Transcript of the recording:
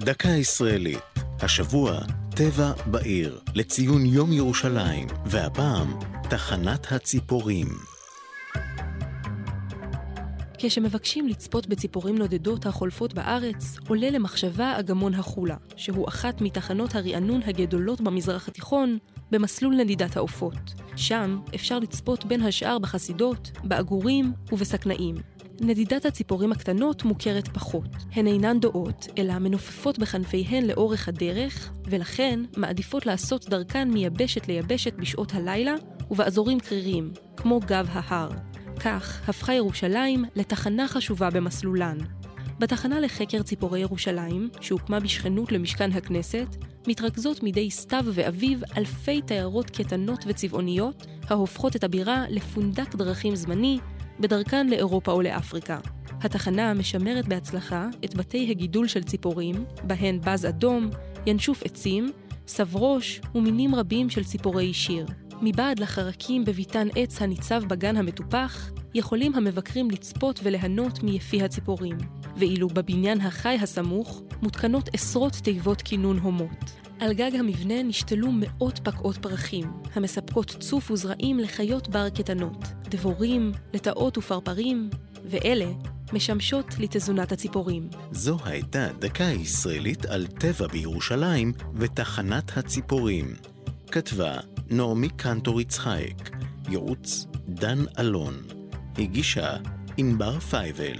דקה ישראלית, השבוע טבע בעיר, לציון יום ירושלים, והפעם תחנת הציפורים. כשמבקשים לצפות בציפורים נודדות החולפות בארץ, עולה למחשבה אגמון החולה, שהוא אחת מתחנות הרענון הגדולות במזרח התיכון, במסלול נדידת העופות. שם אפשר לצפות בין השאר בחסידות, בעגורים ובסכנאים. נדידת הציפורים הקטנות מוכרת פחות. הן אינן דועות, אלא מנופפות בכנפיהן לאורך הדרך, ולכן מעדיפות לעשות דרכן מיבשת ליבשת בשעות הלילה ובאזורים קרירים, כמו גב ההר. כך הפכה ירושלים לתחנה חשובה במסלולן. בתחנה לחקר ציפורי ירושלים, שהוקמה בשכנות למשכן הכנסת, מתרכזות מדי סתיו ואביב אלפי תיירות קטנות וצבעוניות, ההופכות את הבירה לפונדק דרכים זמני, בדרכן לאירופה או לאפריקה. התחנה משמרת בהצלחה את בתי הגידול של ציפורים, בהן בז אדום, ינשוף עצים, סברוש ומינים רבים של ציפורי שיר. מבעד לחרקים בביתן עץ הניצב בגן המטופח, יכולים המבקרים לצפות וליהנות מיפי הציפורים. ואילו בבניין החי הסמוך מותקנות עשרות תיבות כינון הומות. על גג המבנה נשתלו מאות פקעות פרחים, המספקות צוף וזרעים לחיות בר קטנות, דבורים, לטאות ופרפרים, ואלה משמשות לתזונת הציפורים. זו הייתה דקה ישראלית על טבע בירושלים ותחנת הציפורים. כתבה נעמי קנטור יצחייק, ייעוץ דן אלון, הגישה ענבר פייבל.